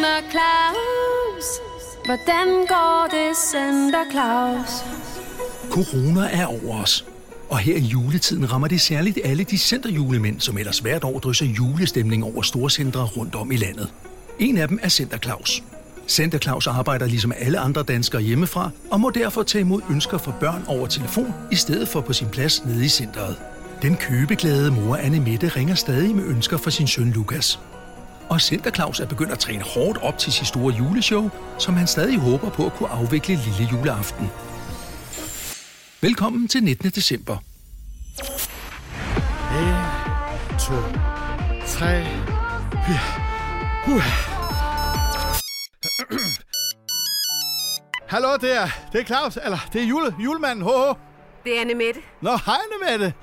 Santa Claus? Hvordan går det, Santa Claus? Corona er over os. Og her i juletiden rammer det særligt alle de centerjulemænd, som ellers hvert år drysser julestemning over storcentre rundt om i landet. En af dem er Center Claus. Center Claus arbejder ligesom alle andre danskere hjemmefra, og må derfor tage imod ønsker fra børn over telefon, i stedet for på sin plads nede i centret. Den købeglade mor Anne Mette ringer stadig med ønsker for sin søn Lukas. Og Center Claus er begyndt at træne hårdt op til sit store juleshow, som han stadig håber på at kunne afvikle lille juleaften. Velkommen til 19. december. 1, 2, 3, 4. Uh. Hallo, der, det er Claus, eller det er jule, julemanden, ho, ho. Det er Anne Mette. Nå, hej Mette.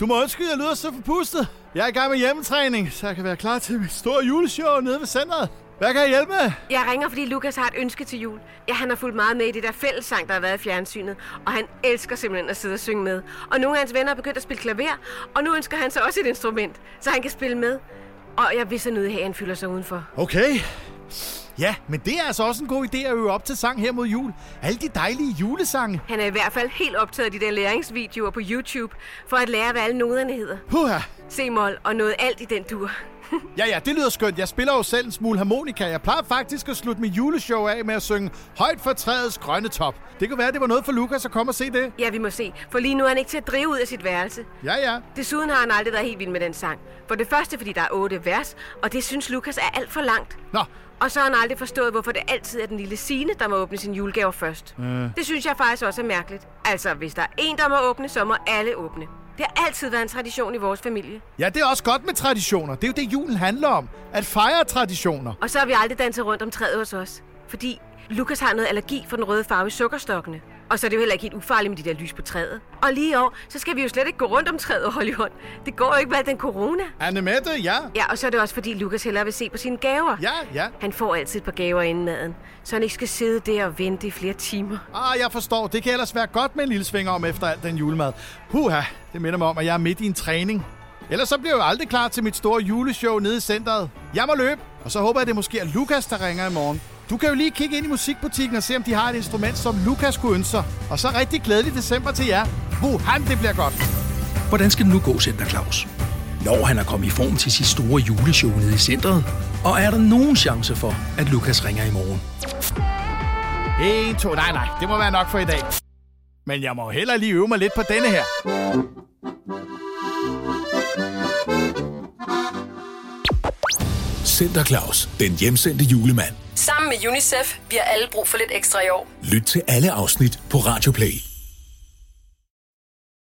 Du må undskylde, jeg lyder så forpustet. Jeg er i gang med hjemmetræning, så jeg kan være klar til mit store juleshow nede ved centret. Hvad kan jeg hjælpe med? Jeg ringer, fordi Lukas har et ønske til jul. Ja, han har fulgt meget med i det der fællessang, der har været i fjernsynet. Og han elsker simpelthen at sidde og synge med. Og nogle af hans venner er begyndt at spille klaver. Og nu ønsker han sig også et instrument, så han kan spille med. Og jeg vil så nødt have, at han fylder sig udenfor. Okay. Ja, men det er altså også en god idé at øve op til sang her mod jul. Alle de dejlige julesange. Han er i hvert fald helt optaget af de der læringsvideoer på YouTube, for at lære, hvad alle noderne hedder. Puha. C-mol og noget alt i den dur. Ja, ja, det lyder skønt. Jeg spiller jo selv en smule harmonika. Jeg plejer faktisk at slutte mit juleshow af med at synge Højt for træets grønne top. Det kunne være, det var noget for Lukas at komme og se det. Ja, vi må se, for lige nu er han ikke til at drive ud af sit værelse. Ja, ja. Desuden har han aldrig været helt vild med den sang. For det første, fordi der er otte vers, og det synes Lukas er alt for langt. Nå, Og så har han aldrig forstået, hvorfor det altid er den lille Sine, der må åbne sin julegave først. Mm. Det synes jeg faktisk også er mærkeligt. Altså, hvis der er en, der må åbne, så må alle åbne. Det har altid været en tradition i vores familie. ja, det er også godt med traditioner. Det er jo det, julen handler om. At fejre traditioner. Og så har vi aldrig danset rundt om træet hos os. Fordi Lukas har noget allergi for den røde farve i sukkerstokkene. Og så er det jo heller ikke helt ufarligt med de der lys på træet. Og lige i år, så skal vi jo slet ikke gå rundt om træet og holde i hånd. Det går jo ikke med den corona. Anne Mette, ja. Ja, og så er det også fordi Lukas hellere vil se på sine gaver. Ja, ja. Han får altid et par gaver inden maden, så han ikke skal sidde der og vente i flere timer. Ah, jeg forstår. Det kan ellers være godt med en lille svinger om efter alt den julemad. Puha, det minder mig om, at jeg er midt i en træning. Ellers så bliver jeg jo aldrig klar til mit store juleshow nede i centret. Jeg må løbe, og så håber jeg, det måske er Lukas, der ringer i morgen. Du kan jo lige kigge ind i musikbutikken og se, om de har et instrument, som Lukas kunne ønske sig. Og så rigtig glædelig december til jer. Wuhan, det bliver godt. Hvordan skal det nu gå, Center Claus? Når han er kommet i form til sit store juleshow nede i centret? Og er der nogen chance for, at Lukas ringer i morgen? 1, 2, nej, nej, det må være nok for i dag. Men jeg må heller lige øve mig lidt på denne her. Center Claus, den hjemsendte julemand. Sammen med UNICEF. Vi har alle brug for lidt ekstra i år. Lyt til alle afsnit på Radio Play.